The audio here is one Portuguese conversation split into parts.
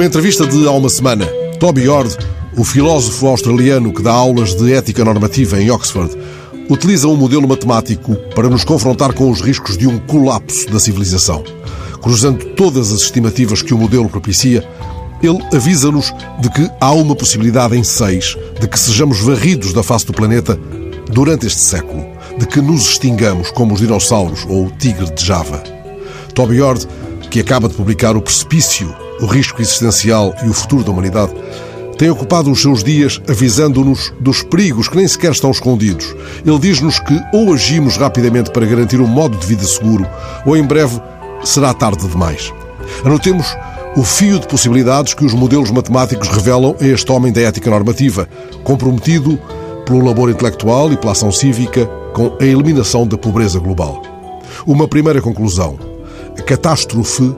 entrevista de há uma semana, Toby Ord, o filósofo australiano que dá aulas de ética normativa em Oxford, utiliza um modelo matemático para nos confrontar com os riscos de um colapso da civilização. Cruzando todas as estimativas que o modelo propicia, ele avisa-nos de que há uma possibilidade em seis de que sejamos varridos da face do planeta durante este século, de que nos extingamos como os dinossauros ou o tigre de Java. Toby Ord, que acaba de publicar O Precipício, o Risco Existencial e o Futuro da Humanidade, tem ocupado os seus dias avisando-nos dos perigos que nem sequer estão escondidos. Ele diz-nos que ou agimos rapidamente para garantir um modo de vida seguro, ou em breve será tarde demais. Anotemos o fio de possibilidades que os modelos matemáticos revelam a este homem da ética normativa, comprometido pelo labor intelectual e pela ação cívica com a eliminação da pobreza global. Uma primeira conclusão. A catástrofe,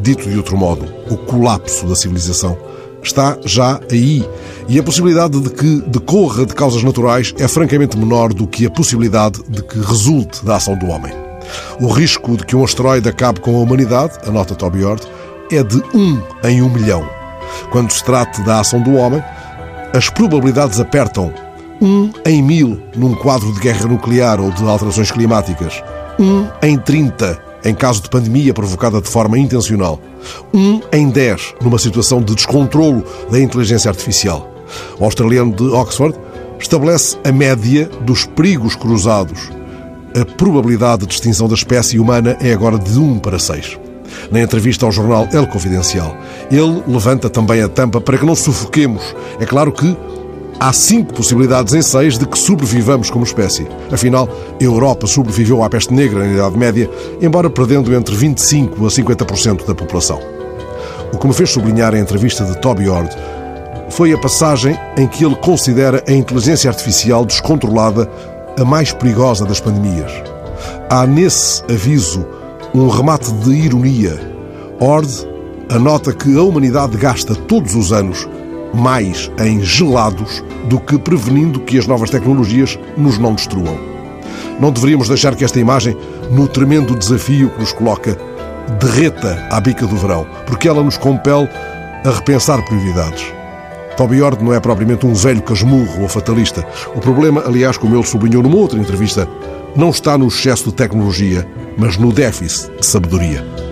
dito de outro modo, o colapso da civilização, está já aí e a possibilidade de que decorra de causas naturais é francamente menor do que a possibilidade de que resulte da ação do homem. O risco de que um asteroide acabe com a humanidade, anota Toby Ord, é de um em um milhão. Quando se trata da ação do homem, as probabilidades apertam um em mil num quadro de guerra nuclear ou de alterações climáticas, um em 30 em caso de pandemia provocada de forma intencional, um em 10 numa situação de descontrolo da inteligência artificial. O australiano de Oxford estabelece a média dos perigos cruzados. A probabilidade de extinção da espécie humana é agora de 1 para 6. Na entrevista ao jornal El Confidencial, ele levanta também a tampa para que não sufoquemos. É claro que há cinco possibilidades em seis de que sobrevivamos como espécie. Afinal, a Europa sobreviveu à peste negra na Idade Média, embora perdendo entre 25% a 50% da população. O que me fez sublinhar a entrevista de Toby Ord foi a passagem em que ele considera a inteligência artificial descontrolada a mais perigosa das pandemias. Há nesse aviso um remate de ironia. Ord anota que a humanidade gasta todos os anos mais em gelados do que prevenindo que as novas tecnologias nos não destruam. Não deveríamos deixar que esta imagem, no tremendo desafio que nos coloca, derreta à bica do verão, porque ela nos compele a repensar prioridades. Toby Ord não é propriamente um velho casmurro ou fatalista. O problema, aliás, como ele sublinhou numa outra entrevista, não está no excesso de tecnologia, mas no déficit de sabedoria.